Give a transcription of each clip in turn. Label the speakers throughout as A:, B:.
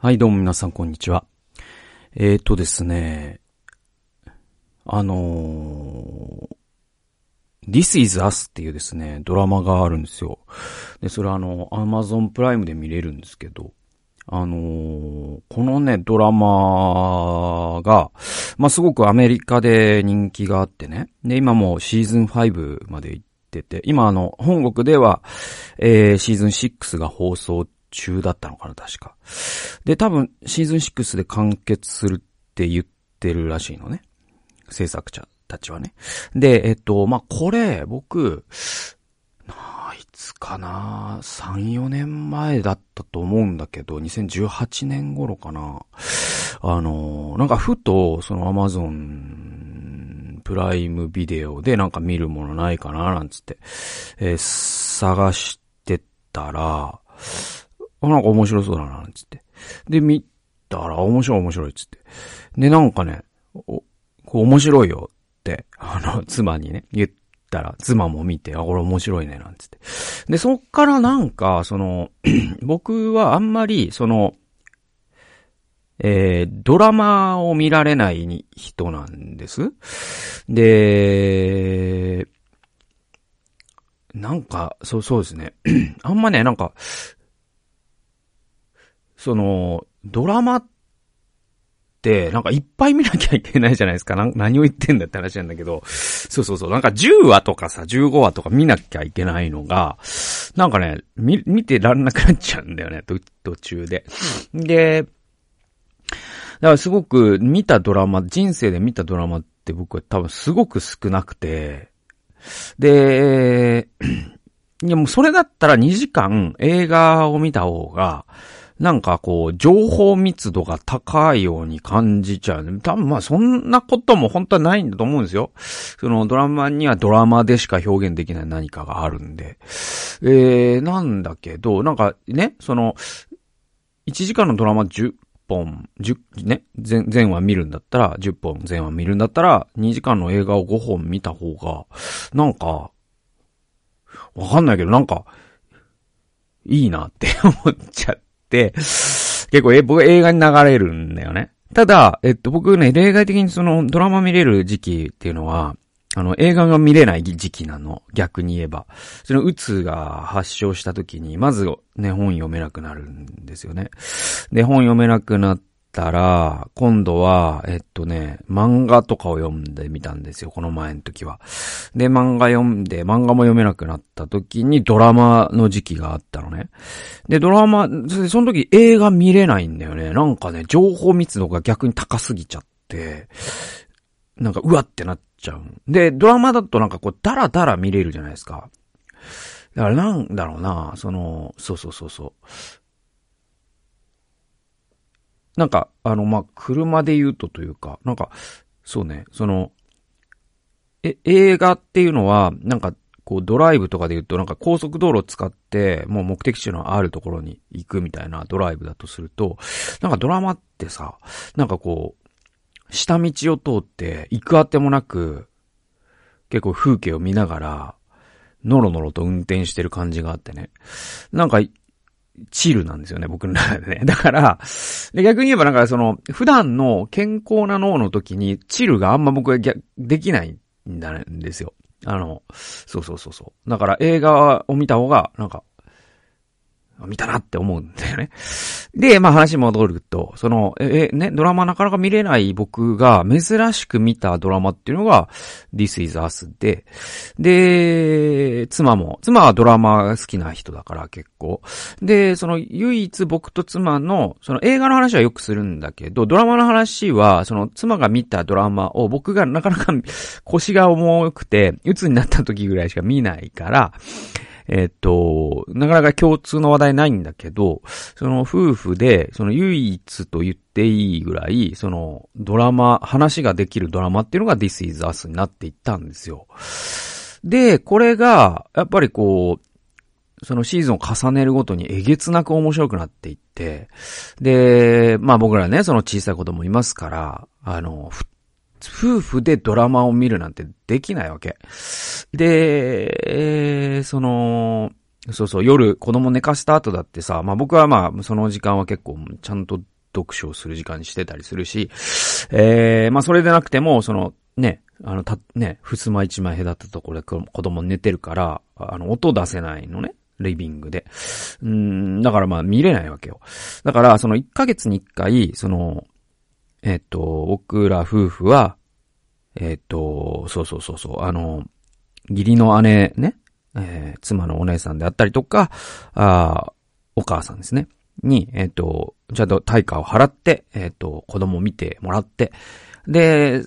A: はい、どうも皆さん、こんにちは。えーとですね、あのー、This is Us っていうですね、ドラマがあるんですよ。で、それはあの、Amazon プライムで見れるんですけど、あのー、このね、ドラマが、まあ、すごくアメリカで人気があってね。で、今もうシーズン5まで行ってて、今あの、本国では、えー、シーズン6が放送中だったのかな、確か。で、多分、シーズン6で完結するって言ってるらしいのね。制作者たちはね。で、えっと、まあ、これ、僕、いつかな3、4年前だったと思うんだけど、2018年頃かな。あの、なんかふと、そのアマゾンプライムビデオでなんか見るものないかななんつって、えー、探してたら、あ、なんか面白そうだな、つって。で、見たら、面白い面白い、つって。で、なんかね、お、こう面白いよって、あの、妻にね、言ったら、妻も見て、あ、これ面白いね、なんつって。で、そっからなんか、その、僕はあんまり、その、えー、ドラマを見られない人なんです。で、なんか、そう、そうですね。あんまね、なんか、その、ドラマって、なんかいっぱい見なきゃいけないじゃないですか。何を言ってんだって話なんだけど、そうそうそう、なんか10話とかさ、15話とか見なきゃいけないのが、なんかね、見、見てらんなくなっちゃうんだよね、途中で。で、だからすごく見たドラマ、人生で見たドラマって僕は多分すごく少なくて、で、いやもうそれだったら2時間映画を見た方が、なんかこう、情報密度が高いように感じちゃう。多分まあそんなことも本当はないんだと思うんですよ。そのドラマにはドラマでしか表現できない何かがあるんで。えー、なんだけど、なんかね、その、1時間のドラマ10本、10、ね、全、全話見るんだったら、10本全話見るんだったら、2時間の映画を5本見た方が、なんか、わかんないけど、なんか、いいなって思っちゃって。、結構え、僕映画に流れるんだよね。ただ、えっと、僕ね、例外的にそのドラマ見れる時期っていうのは、あの、映画が見れない時期なの。逆に言えば。その、うつが発症した時に、まずね、本読めなくなるんですよね。で、本読めなくなったら、今度は、えっとね、漫画とかを読んでみたんですよ、この前の時は。で、漫画読んで、漫画も読めなくなった時にドラマの時期があったのね。で、ドラマ、その時映画見れないんだよね。なんかね、情報密度が逆に高すぎちゃって、なんか、うわってなっちゃう。で、ドラマだとなんかこう、ダラダラ見れるじゃないですか。だからなんだろうな、その、そうそうそうそう。なんか、あの、ま、車で言うとというか、なんか、そうね、その、え、映画っていうのは、なんか、こう、ドライブとかで言うと、なんか高速道路を使って、もう目的地のあるところに行くみたいなドライブだとすると、なんかドラマってさ、なんかこう、下道を通って、行くあてもなく、結構風景を見ながら、ノロノロと運転してる感じがあってね。なんか、チルなんですよね、僕の中でね。だから、逆に言えばなんかその、普段の健康な脳の時に、チルがあんま僕はできないんだんですよ。あの、そうそうそうそう。だから映画を見た方が、なんか、見たなって思うんだよね。で、まあ話戻ると、その、え、ね、ドラマなかなか見れない僕が珍しく見たドラマっていうのが、This is Us で、で、妻も、妻はドラマ好きな人だから結構。で、その唯一僕と妻の、その映画の話はよくするんだけど、ドラマの話は、その妻が見たドラマを僕がなかなか腰が重くて、鬱になった時ぐらいしか見ないから、えっと、なかなか共通の話題ないんだけど、その夫婦で、その唯一と言っていいぐらい、そのドラマ、話ができるドラマっていうのが This is Us になっていったんですよ。で、これが、やっぱりこう、そのシーズンを重ねるごとにえげつなく面白くなっていって、で、まあ僕らね、その小さい子供いますから、あの、夫婦でドラマを見るなんてできないわけ。で、えー、その、そうそう、夜子供寝かした後だってさ、まあ僕はまあその時間は結構ちゃんと読書をする時間にしてたりするし、えー、まあそれでなくても、そのね、あの、た、ね、襖一枚隔ったところで子供寝てるから、あの、音出せないのね。リビングで。うん、だからまあ見れないわけよ。だから、その1ヶ月に1回、その、えっ、と、僕ら夫婦は、えっ、と、そうそうそうそう、あの、義理の姉ね、えー、妻のお姉さんであったりとか、あお母さんですね。に、えっ、と、ちゃんと対価を払って、えっ、と、子供を見てもらって、で、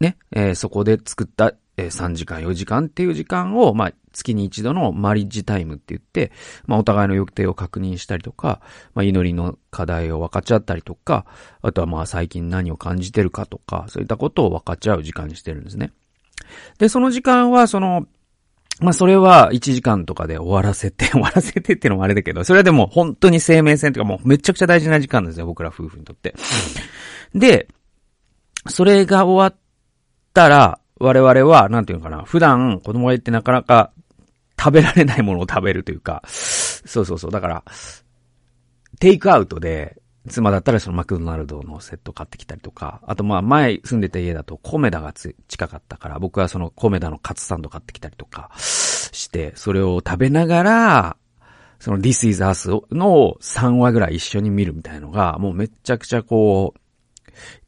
A: ね、えー、そこで作った、えー、3時間、4時間っていう時間を、まあ、月に一度のマリッジタイムって言って、まあ、お互いの予定を確認したりとか、まあ、祈りの課題を分かち合ったりとか、あとはまあ、最近何を感じてるかとか、そういったことを分かち合う時間にしてるんですね。で、その時間は、その、まあ、それは1時間とかで終わらせて、終わらせてっていうのもあれだけど、それはでも本当に生命線というかもうめちゃくちゃ大事な時間なんですよ、僕ら夫婦にとって。で、それが終わったら、我々は、なんていうのかな、普段子供がいてなかなか食べられないものを食べるというか、そうそうそう、だから、テイクアウトで、妻だったらそのマクドナルドのセット買ってきたりとか、あとまあ前住んでた家だとコメダが近かったから、僕はそのコメダのカツサンド買ってきたりとか。して、それを食べながら、その This is Us の3話ぐらい一緒に見るみたいのが、もうめちゃくちゃこう、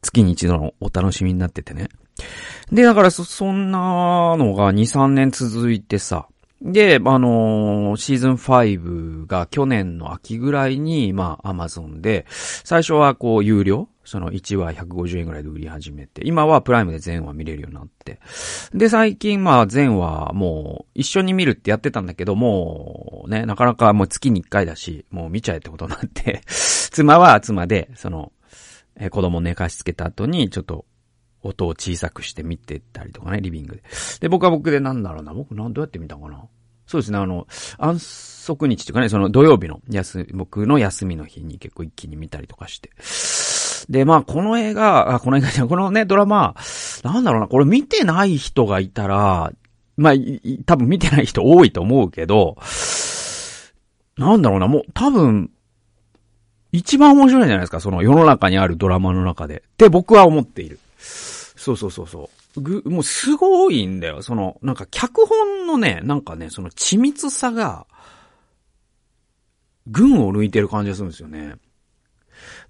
A: 月に一度のお楽しみになっててね。で、だからそ、そんなのが2、3年続いてさ、で、あのー、シーズン5が去年の秋ぐらいに、まあ、アマゾンで、最初はこう、有料その1話150円ぐらいで売り始めて、今はプライムで全話見れるようになって。で、最近まあ全話もう一緒に見るってやってたんだけど、もうね、なかなかもう月に1回だし、もう見ちゃえってことになって妻は妻で、その、え子供寝かしつけた後に、ちょっと音を小さくして見てたりとかね、リビングで。で、僕は僕でなんだろうな、僕なんどうやって見たかな。そうですね、あの、安息日っていうかね、その土曜日の休、僕の休みの日に結構一気に見たりとかして。で、まあ、この映画、あ、この映画じゃこのね、ドラマ、なんだろうな、これ見てない人がいたら、まあ、多分見てない人多いと思うけど、なんだろうな、もう多分、一番面白いんじゃないですか、その世の中にあるドラマの中で。って僕は思っている。そうそうそうそう。ぐ、もうすごいんだよ。その、なんか脚本のね、なんかね、その緻密さが、群を抜いてる感じがするんですよね。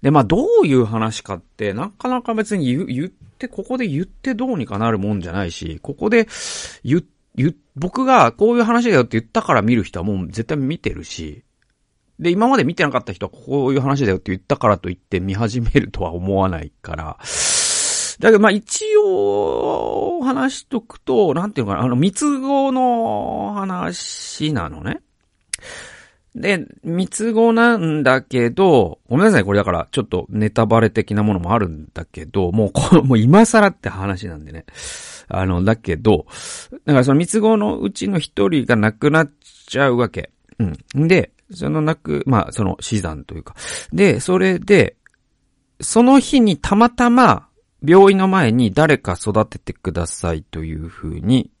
A: で、まあ、どういう話かって、なかなか別に言言って、ここで言ってどうにかなるもんじゃないし、ここで言、言、僕がこういう話だよって言ったから見る人はもう絶対見てるし、で、今まで見てなかった人はこういう話だよって言ったからと言って見始めるとは思わないから、だけど、まあ一応、話しとくと、なんていうのかな、あの、三つ子の話なのね。で、三つ子なんだけど、ごめんなさい、これだから、ちょっとネタバレ的なものもあるんだけど、もうこの、もう今更って話なんでね。あの、だけど、だからその三つ子のうちの一人が亡くなっちゃうわけ。うん。で、その亡く、まあ、その死産というか。で、それで、その日にたまたま、病院の前に誰か育ててくださいという風に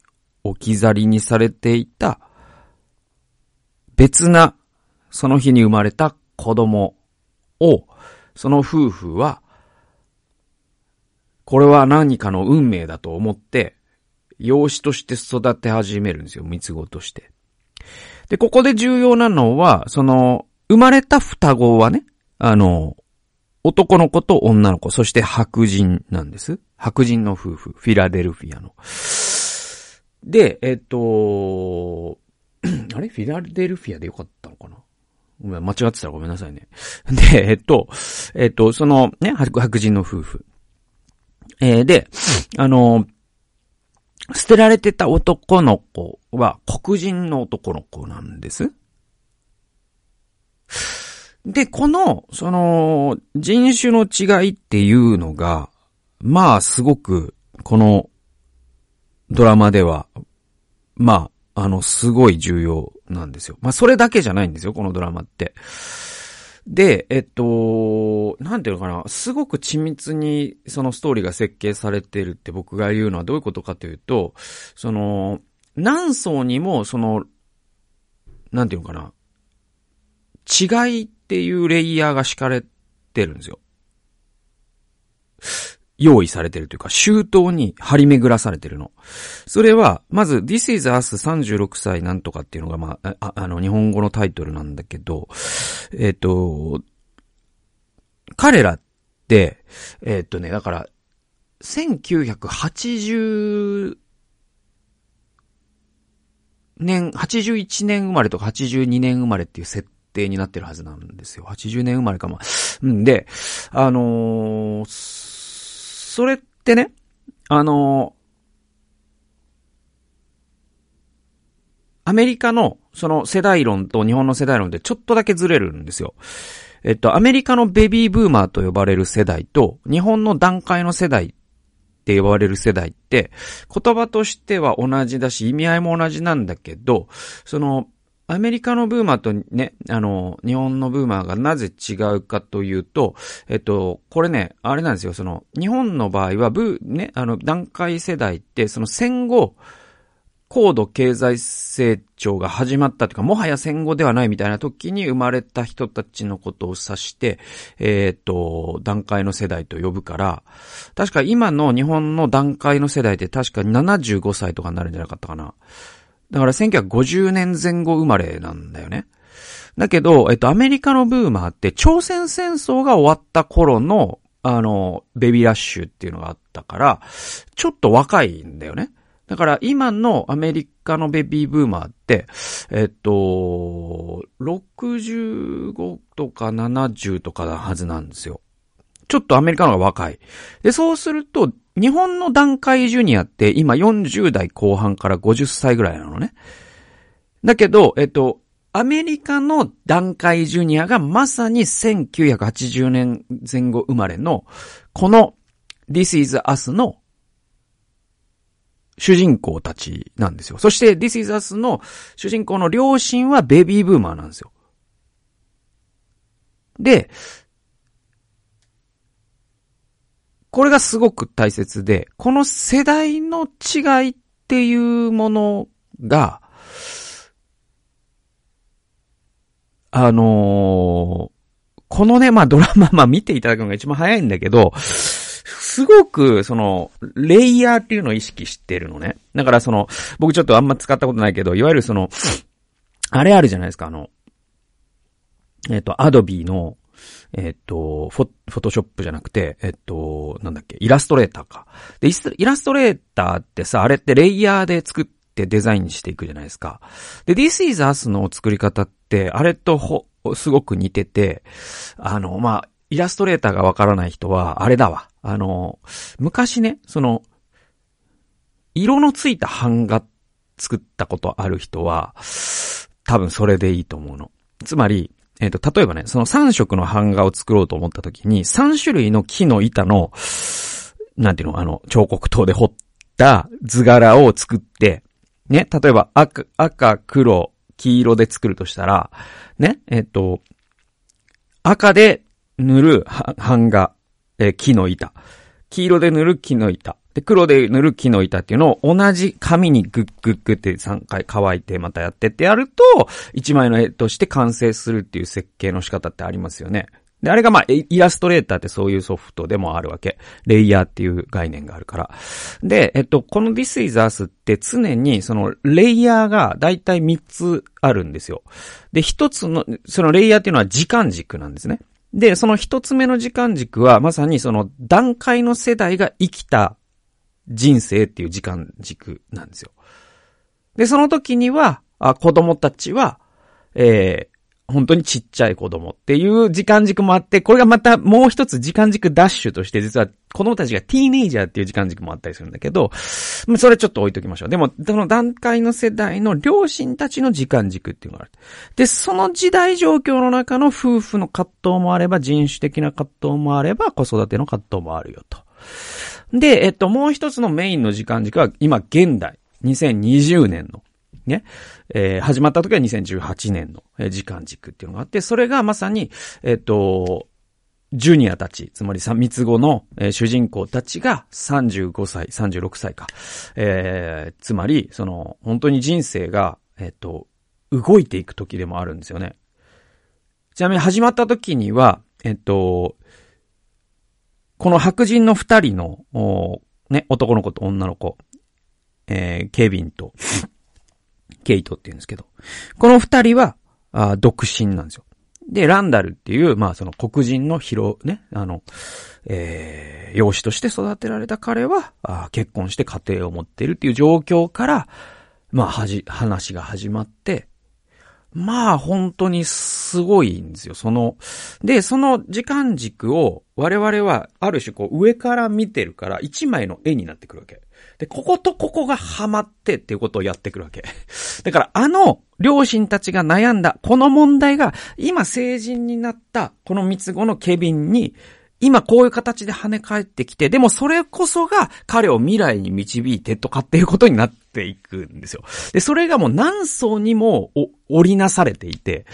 A: 置き去りにされていた別なその日に生まれた子供をその夫婦はこれは何かの運命だと思って養子として育て始めるんですよ。三つ子として。で、ここで重要なのは、その、生まれた双子はね、あの、男の子と女の子、そして白人なんです。白人の夫婦、フィラデルフィアの。で、えっと、あれ？フィラデルフィアでよかったのかな？ごめん、間違ってたらごめんなさいね。で、えっと、えっと、そのね、白人の夫婦。えー、で、あの、捨てられてた男の子は黒人の男の子なんです。で、この、その、人種の違いっていうのが、まあ、すごく、この、ドラマでは、まあ、あの、すごい重要なんですよ。まあ、それだけじゃないんですよ、このドラマって。で、えっと、なんていうのかな、すごく緻密にそのストーリーが設計されてるって僕が言うのはどういうことかというと、その、何層にもその、なんていうのかな。違いっていうレイヤーが敷かれてるんですよ。用意されてるというか、周到に張り巡らされてるの。それは、まず、This is Us 36歳なんとかっていうのが、まあ、ああの、日本語のタイトルなんだけど、えっ、と、彼らって、えっ、とね、だから、1980年、81年生まれとか82年生まれっていう設定になってるはずなんですよ。80年生まれかも。うんで、あのーそれってね、あの、アメリカのその世代論と日本の世代論でちょっとだけずれるんですよ。えっと、アメリカのベビーブーマーと呼ばれる世代と、日本の段階の世代って呼ばれる世代って、言葉としては同じだし、意味合いも同じなんだけど、その、アメリカのブーマーとね、あの、日本のブーマーがなぜ違うかというと、えっと、これね、あれなんですよ、その、日本の場合は、ブー、ね、あの、段階世代って、その戦後、高度経済成長が始まったというか、もはや戦後ではないみたいな時に生まれた人たちのことを指して、えっ、と、段階の世代と呼ぶから、確か今の日本の段階の世代って確か75歳とかになるんじゃなかったかな。だから1950年前後生まれなんだよね。だけど、えっと、アメリカのブーマーって朝鮮戦争が終わった頃の、あの、ベビーラッシュっていうのがあったから、ちょっと若いんだよね。だから今のアメリカのベビーブーマーって、えっと、65とか70とかなはずなんですよ。ちょっとアメリカの方が若い。で、そうすると、日本の段階ジュニアって今40代後半から50歳ぐらいなのね。だけど、えっと、アメリカの段階ジュニアがまさに1980年前後生まれの、この This is Us の主人公たちなんですよ。そして This is Us の主人公の両親はベビーブーマーなんですよ。で、これがすごく大切で、この世代の違いっていうものが、あのー、このね、まあドラマ、まあ見ていただくのが一番早いんだけど、すごく、その、レイヤーっていうのを意識してるのね。だからその、僕ちょっとあんま使ったことないけど、いわゆるその、あれあるじゃないですか、あの、えっ、と、アドビーの、えっ、と、フォ、フォトショップじゃなくて、えっ、と、なんだっけ、イラストレーターか。で、イラストレーターってさ、あれってレイヤーで作ってデザインしていくじゃないですか。で、This is Us の作り方って、あれとほ、すごく似てて、あの、まあ、イラストレーターがわからない人は、あれだわ。あの、昔ね、その、色のついた版画作ったことある人は、多分それでいいと思うの。つまり、えっ、ー、と、例えばね、その3色の版画を作ろうと思った時に、3種類の木の板の、なんていうの、あの、彫刻刀で彫った図柄を作って、ね、例えば赤、赤、黒、黄色で作るとしたら、ね、えっ、ー、と、赤で塗る版画、えー、木の板。黄色で塗る木の板。で、黒で塗る木の板っていうのを同じ紙にグッグッグって3回乾いてまたやってってやると、1枚の絵として完成するっていう設計の仕方ってありますよね。で、あれがまあ、イラストレーターってそういうソフトでもあるわけ。レイヤーっていう概念があるから。で、えっと、この This is Us って常にそのレイヤーがだいたい3つあるんですよ。で、1つの、そのレイヤーっていうのは時間軸なんですね。で、その1つ目の時間軸はまさにその段階の世代が生きた人生っていう時間軸なんですよ。で、その時には、あ子供たちは、えー、本当にちっちゃい子供っていう時間軸もあって、これがまたもう一つ時間軸ダッシュとして実は子供たちがティーネイジャーっていう時間軸もあったりするんだけど、それちょっと置いときましょう。でも、その段階の世代の両親たちの時間軸っていうのがある。で、その時代状況の中の夫婦の葛藤もあれば、人種的な葛藤もあれば、子育ての葛藤もあるよと。で、えっと、もう一つのメインの時間軸は、今、現代。2020年の。ね。えー、始まった時は2018年の時間軸っていうのがあって、それがまさに、えっと、ジュニアたち、つまり三つ子の、えー、主人公たちが35歳、36歳か。えー、つまり、その、本当に人生が、えっと、動いていく時でもあるんですよね。ちなみに始まった時には、えっと、この白人の二人の、ね、男の子と女の子、えー、ケビンと、ケイトって言うんですけど、この二人は、あ独身なんですよ。で、ランダルっていう、まあその黒人の広、ね、あの、えー、養子として育てられた彼は、あ結婚して家庭を持っているっていう状況から、まあはじ、話が始まって、まあ本当にすごいんですよ。その、で、その時間軸を我々はある種こう上から見てるから一枚の絵になってくるわけ。で、こことここがハマってっていうことをやってくるわけ。だからあの両親たちが悩んだこの問題が今成人になったこの三つ子のケビンに今こういう形で跳ね返ってきて、でもそれこそが彼を未来に導いてとかっていうことになっていくんですよ。で、それがもう何層にも織りなされていて、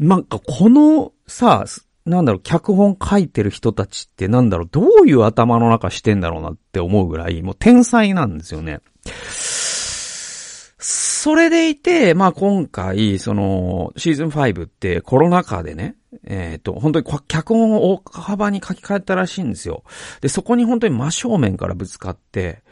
A: なんかこのさ、なんだろう、脚本書いてる人たちってなんだろう、どういう頭の中してんだろうなって思うぐらい、もう天才なんですよね。それでいて、まあ今回、その、シーズン5ってコロナ禍でね、えっ、ー、と、本当に脚本を大幅に書き換えたらしいんですよ。で、そこに本当に真正面からぶつかって、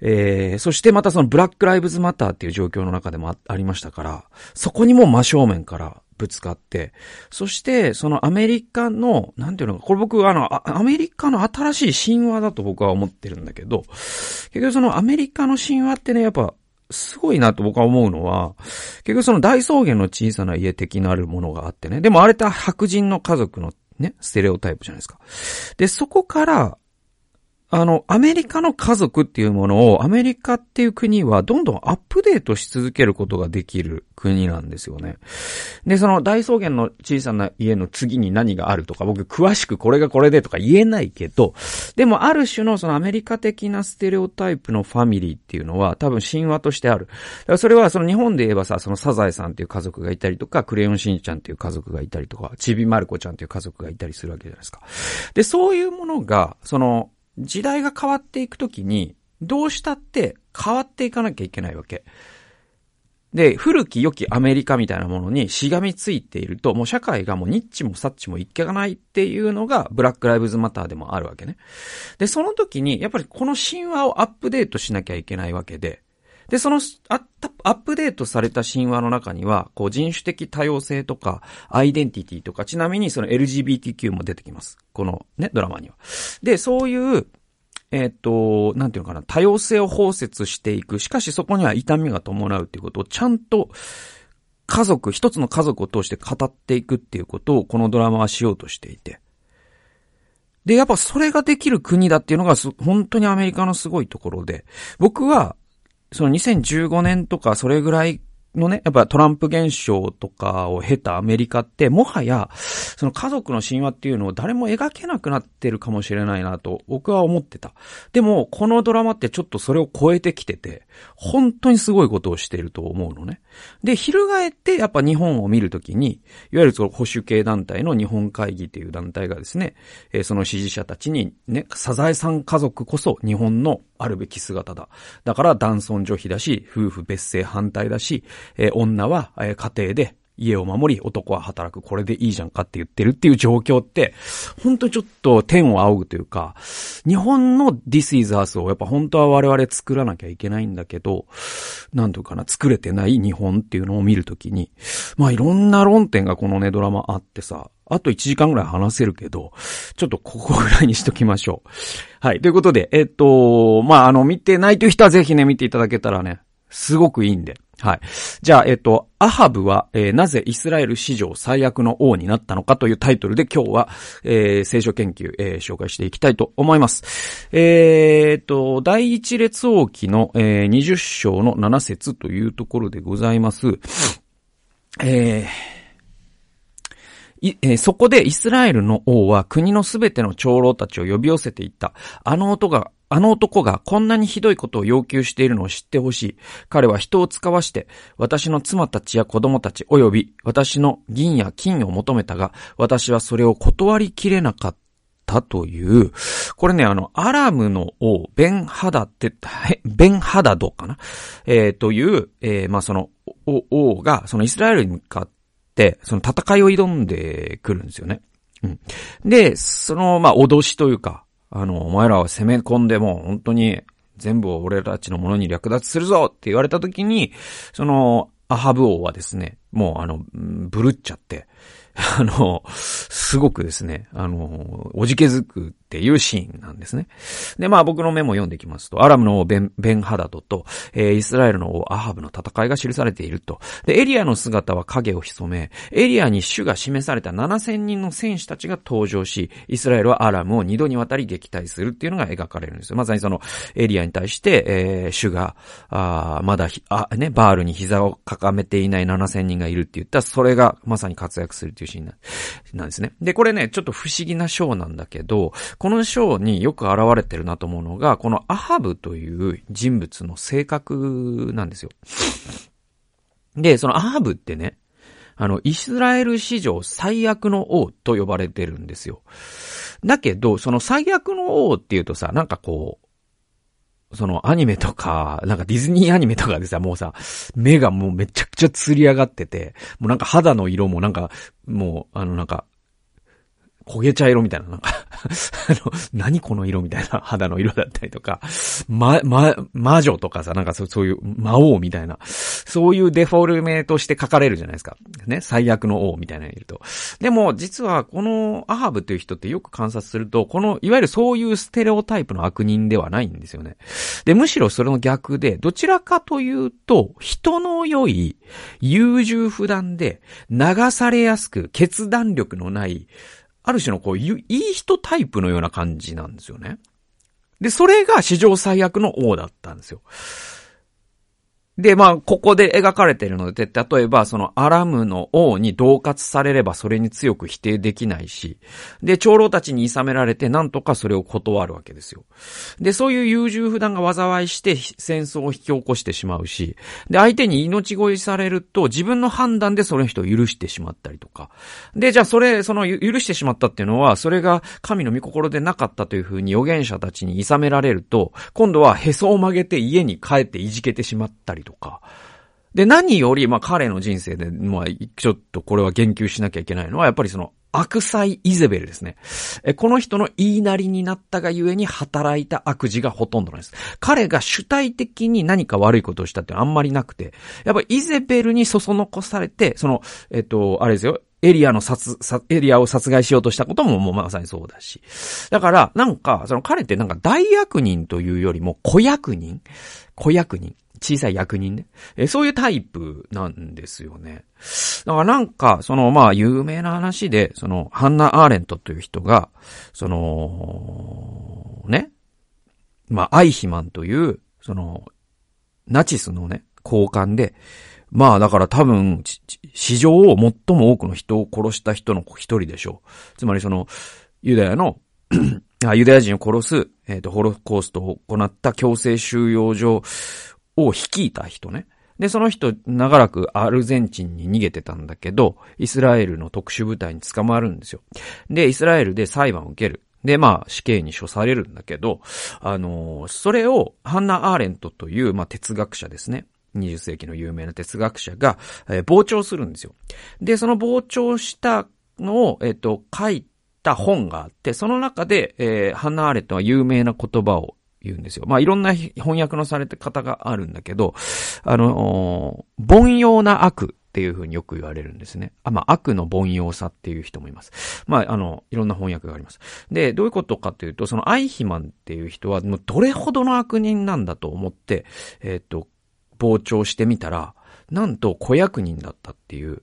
A: えー、そしてまたそのブラックライブズマターっていう状況の中でもありましたから、そこにも真正面からぶつかって、そしてそのアメリカの、なんていうのか、これ僕あの、アメリカの新しい神話だと僕は思ってるんだけど、結局そのアメリカの神話ってね、やっぱすごいなと僕は思うのは、結局その大草原の小さな家的なるものがあってね。でもあれって白人の家族のね、ステレオタイプじゃないですか。で、そこから、あの、アメリカの家族っていうものを、アメリカっていう国はどんどんアップデートし続けることができる国なんですよね。で、その大草原の小さな家の次に何があるとか、僕詳しくこれがこれでとか言えないけど、でもある種のそのアメリカ的なステレオタイプのファミリーっていうのは多分神話としてある。それはその日本で言えばさ、そのサザエさんっていう家族がいたりとか、クレヨンしんちゃんっていう家族がいたりとか、ちびまる子ちゃんっていう家族がいたりするわけじゃないですか。で、そういうものが、その、時代が変わっていくときに、どうしたって変わっていかなきゃいけないわけ。で、古き良きアメリカみたいなものにしがみついていると、もう社会がもうニッチもサッチもいけがないっていうのが、ブラックライブズマターでもあるわけね。で、その時に、やっぱりこの神話をアップデートしなきゃいけないわけで、で、そのアップデートされた神話の中には、こう人種的多様性とか、アイデンティティとか、ちなみにその LGBTQ も出てきます。このね、ドラマには。で、そういう、えっ、ー、と、なんていうのかな、多様性を包摂していく。しかしそこには痛みが伴うっていうことをちゃんと家族、一つの家族を通して語っていくっていうことをこのドラマはしようとしていて。で、やっぱそれができる国だっていうのが本当にアメリカのすごいところで、僕はその2015年とかそれぐらいのね、やっぱトランプ現象とかを経たアメリカって、もはや、その家族の神話っていうのを誰も描けなくなってるかもしれないなと、僕は思ってた。でも、このドラマってちょっとそれを超えてきてて、本当にすごいことをしていると思うのね。で、翻ってやっぱ日本を見るときに、いわゆるその保守系団体の日本会議っていう団体がですね、えー、その支持者たちにね、サザエさん家族こそ日本のあるべき姿だ。だから男尊女卑だし、夫婦別姓反対だし、え、女は、え、家庭で家を守り、男は働く、これでいいじゃんかって言ってるっていう状況って、本当にちょっと天を仰ぐというか、日本の This is Us をやっぱ本当は我々作らなきゃいけないんだけど、なんとかな、作れてない日本っていうのを見るときに、まあいろんな論点がこのね、ドラマあってさ、あと1時間ぐらい話せるけど、ちょっとここぐらいにしときましょう。はい。ということで、えっと、まあ、あの、見てないという人はぜひね、見ていただけたらね、すごくいいんで。はい。じゃあ、えっと、アハブは、えー、なぜイスラエル史上最悪の王になったのかというタイトルで今日は、えー、聖書研究、えー、紹介していきたいと思います。えー、っと、第一列王記の、えー、20章の7節というところでございます。えー、えー、そこでイスラエルの王は国のすべての長老たちを呼び寄せていった。あの音があの男がこんなにひどいことを要求しているのを知ってほしい。彼は人を使わして、私の妻たちや子供たち及び私の銀や金を求めたが、私はそれを断りきれなかったという、これね、あの、アラムの王、ベンハダって、ベンハダドかな？えー、という、えー、まあ、その、王が、そのイスラエルに向かって、その戦いを挑んでくるんですよね。うん。で、その、まあ、脅しというか、あの、お前らは攻め込んでも、本当に、全部を俺たちのものに略奪するぞって言われた時に、その、アハブ王はですね、もうあの、ぶるっちゃって、あの、すごくですね、あの、おじけづくっていうシーンなんですね。で、まあ僕のメモを読んでいきますと、アラムの王ベン、ベンハダドと、えー、イスラエルの王アハブの戦いが記されていると。で、エリアの姿は影を潜め、エリアに主が示された7000人の戦士たちが登場し、イスラエルはアラムを二度にわたり撃退するっていうのが描かれるんですよ。まさにその、エリアに対して、えー、主が、あまだあ、ね、バールに膝をかかめていない7000人がいるって言ったら、それがまさに活躍するっていうシーンなんですね。で、これね、ちょっと不思議なショーなんだけど、このショーによく現れてるなと思うのが、このアハブという人物の性格なんですよ。で、そのアハブってね、あの、イスラエル史上最悪の王と呼ばれてるんですよ。だけど、その最悪の王っていうとさ、なんかこう、そのアニメとか、なんかディズニーアニメとかでさ、もうさ、目がもうめちゃくちゃ釣り上がってて、もうなんか肌の色もなんか、もう、あのなんか、焦げ茶色みたいな、なんか あの、何この色みたいな肌の色だったりとか、ま、ま、魔女とかさ、なんかそそういう魔王みたいな、そういうデフォルメとして書かれるじゃないですか。ね、最悪の王みたいなのいると。でも、実はこのアハブという人ってよく観察すると、この、いわゆるそういうステレオタイプの悪人ではないんですよね。で、むしろそれの逆で、どちらかというと、人の良い、優柔不断で、流されやすく、決断力のない、ある種のこう、いい人タイプのような感じなんですよね。で、それが史上最悪の王だったんですよ。で、まあ、ここで描かれているので、例えば、そのアラムの王に恫喝されればそれに強く否定できないし、で、長老たちに諌められてなんとかそれを断るわけですよ。で、そういう優柔不断が災いして戦争を引き起こしてしまうし、で、相手に命乞いされると自分の判断でその人を許してしまったりとか。で、じゃあそれ、その許してしまったっていうのは、それが神の御心でなかったというふうに預言者たちに諌められると、今度はへそを曲げて家に帰っていじけてしまったりとか。とか。で、何より、まあ、彼の人生で、まあ、ちょっとこれは言及しなきゃいけないのは、やっぱりその、悪妻イゼベルですね。え、この人の言いなりになったがゆえに働いた悪事がほとんどなんです。彼が主体的に何か悪いことをしたってあんまりなくて、やっぱイゼベルにそそのこされて、その、えっと、あれですよ、エリアの殺、エリアを殺害しようとしたことももうまさにそうだし。だから、なんか、その彼ってなんか大悪人というよりも小役人？小役人。小さい役人ね。えそういうタイプなんですよね。だからなんか、その、まあ、有名な話で、その、ハンナ・アーレントという人が、その、ね、まあ、アイヒマンという、その、ナチスのね、交換で、まあだから多分、史上を最も多くの人を殺した人の一人でしょう。つまりその、ユダヤの ユダヤ人を殺す、えっ、ー、と、ホロコーストを行った強制収容所を率いた人ね。で、その人、長らくアルゼンチンに逃げてたんだけど、イスラエルの特殊部隊に捕まるんですよ。で、イスラエルで裁判を受ける。で、まあ、死刑に処されるんだけど、あのー、それを、ハンナ・アーレントという、まあ、哲学者ですね。20世紀の有名な哲学者が、えー、傍聴するんですよ。で、その傍聴したのを、えっ、ー、と、書いた本があって、その中で、えー、ハンナ・アーレントは有名な言葉を言うんですよ。まあ、いろんな翻訳のされた方があるんだけど、あの、凡庸な悪っていうふうによく言われるんですね。あ、まあ、悪の凡庸さっていう人もいます。まあ、あの、いろんな翻訳があります。で、どういうことかというと、そのアイヒマンっていう人は、もうどれほどの悪人なんだと思って、えっ、ー、と、傍聴してみたら、なんと子役人だったっていう、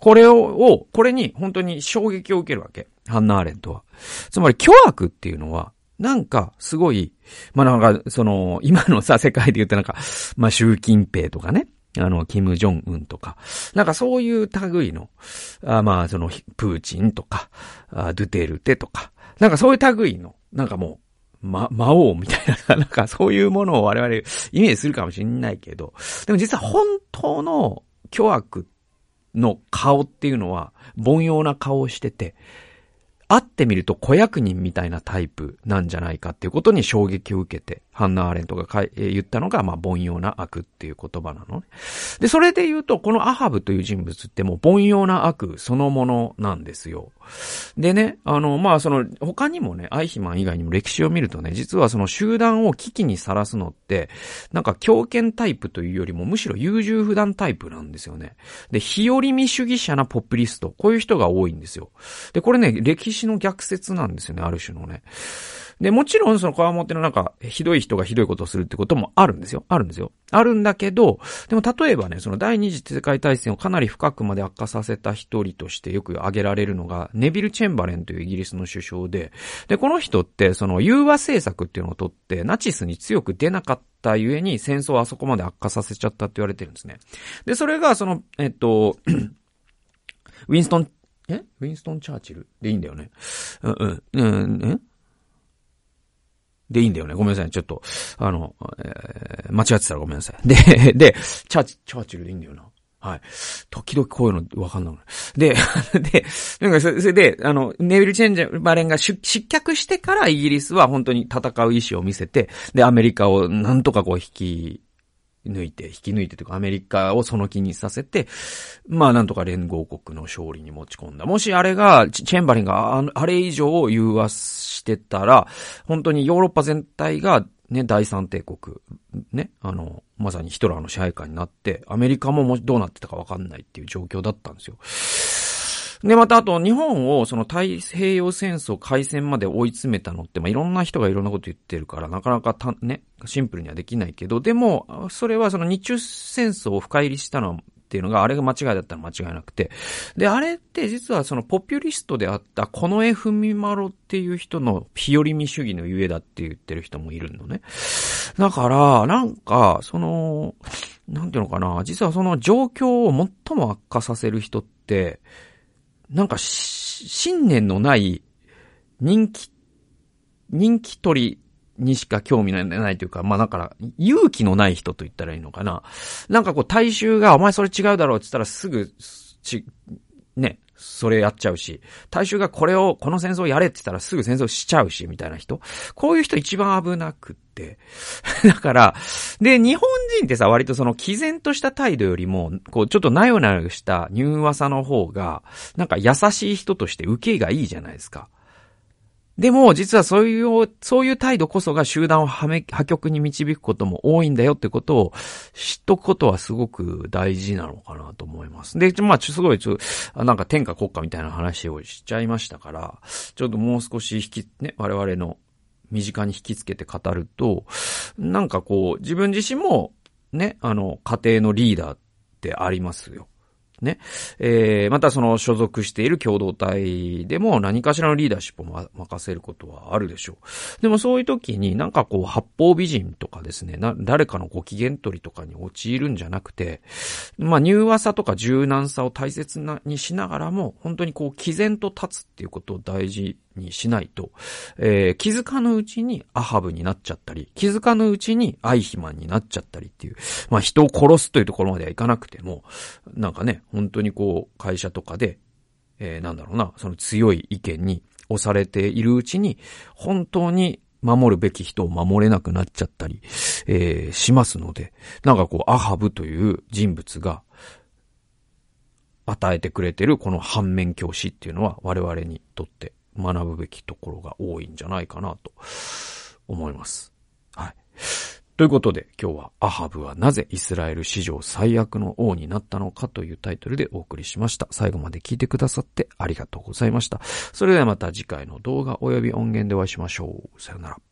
A: これを、これに本当に衝撃を受けるわけ。ハンナ・アーレントは。つまり、巨悪っていうのは、なんか、すごい、まあ、なんか、その、今のさ、世界で言うとなんか、まあ、習近平とかね、あの、キム・ジョンウンとか、なんかそういう類の、あまあ、その、プーチンとか、あドゥテルテとか、なんかそういう類の、なんかもう、ま、魔王みたいな、なんかそういうものを我々イメージするかもしれないけど、でも実は本当の巨悪っの顔っていうのは、凡庸な顔をしてて、会ってみると子役人みたいなタイプなんじゃないかっていうことに衝撃を受けて、ハンナ・アーレントがかい、えー、言ったのが、まあ、凡庸な悪っていう言葉なのね。で、それで言うと、このアハブという人物ってもう凡庸な悪そのものなんですよ。でね、あの、まあ、その、他にもね、アイヒマン以外にも歴史を見るとね、実はその集団を危機にさらすのって、なんか強権タイプというよりも、むしろ優柔不断タイプなんですよね。で、日和見主義者なポップリスト、こういう人が多いんですよ。で、これね、歴史の逆説なんですよね、ある種のね。で、もちろんその川表のなんか、ひどい人がひどいことをするってこともあるんですよ。あるんですよ。あるんだけど、でも例えばね、その第二次世界大戦をかなり深くまで悪化させた一人としてよく挙げられるのが、ネビル・チェンバレンというイギリスの首相で、で、この人って、その融和政策っていうのをとって、ナチスに強く出なかったゆえに戦争をあそこまで悪化させちゃったって言われてるんですね。で、それがその、えっと、ウィンストン、え？ウィンストン・チャーチルでいいんだよね。うん、うん、うんでいいんだよね。ごめんなさい。ちょっと、あの、えー、間違ってたらごめんなさい。で、で、チャーチ、チャーチルでいいんだよな。はい。時々こういうのわかんない。で、で、なんかそれで、あの、ネビル・チェンジャーバレンが失脚してからイギリスは本当に戦う意志を見せて、で、アメリカをなんとかこう引き抜いて、引き抜いてというか、アメリカをその気にさせて、まあなんとか連合国の勝利に持ち込んだ。もしあれが、チェンバリンがあれ以上を融和してたら、本当にヨーロッパ全体がね、第三帝国、ね、あの、まさにヒトラーの支配下になって、アメリカももどうなってたかわかんないっていう状況だったんですよ。で、またあと、日本をその太平洋戦争開戦まで追い詰めたのって、まあ、いろんな人がいろんなこと言ってるから、なかなかた、ね、シンプルにはできないけど、でも、それはその日中戦争を深入りしたの、っていうのが、あれが間違いだったら間違いなくて。で、あれって実はそのポピュリストであった近衛文丸っていう人の日和見主義のゆえだって言ってる人もいるのね。だから、なんか、その、なんていうのかな、実はその状況を最も悪化させる人って、なんか、信念のない人気、人気取りにしか興味ないないというか、まあだから、勇気のない人と言ったらいいのかな。なんかこう大衆が、お前それ違うだろうって言ったらすぐ、ち、ね、それやっちゃうし、大衆がこれを、この戦争やれって言ったらすぐ戦争しちゃうし、みたいな人。こういう人一番危なくって。だから、で、日本人ってさ、割とその毅然とした態度よりも、こう、ちょっとなよなよした柔和さの方が、なんか優しい人として受けがいいじゃないですか。でも、実はそういう、そういう態度こそが集団を破破局に導くことも多いんだよってことを知っとくことはすごく大事なのかなと思います。で、まあ、すごい、ちょ、なんか天下国家みたいな話をしちゃいましたから、ちょっともう少し引き、ね、我々の身近に引きつけて語ると、なんかこう、自分自身も、ね、あの、家庭のリーダーってありますよ。ね。えー、またその所属している共同体でも何かしらのリーダーシップを任せることはあるでしょう。でもそういう時になんかこう八方美人とかですね、な、誰かのご機嫌取りとかに陥るんじゃなくて、まあ柔和さとか柔軟さを大切なにしながらも、本当にこう毅然と立つっていうことを大事にしないと、えー、気づかぬうちにアハブになっちゃったり、気づかぬうちにアイヒマンになっちゃったりっていう、まあ人を殺すというところまではいかなくても、なんかね、本当にこう、会社とかで、えー、なんだろうな、その強い意見に押されているうちに、本当に守るべき人を守れなくなっちゃったり、えー、しますので、なんかこう、アハブという人物が、与えてくれてるこの反面教師っていうのは我々にとって学ぶべきところが多いんじゃないかなと思います。はい。ということで今日はアハブはなぜイスラエル史上最悪の王になったのかというタイトルでお送りしました。最後まで聞いてくださってありがとうございました。それではまた次回の動画及び音源でお会いしましょう。さよなら。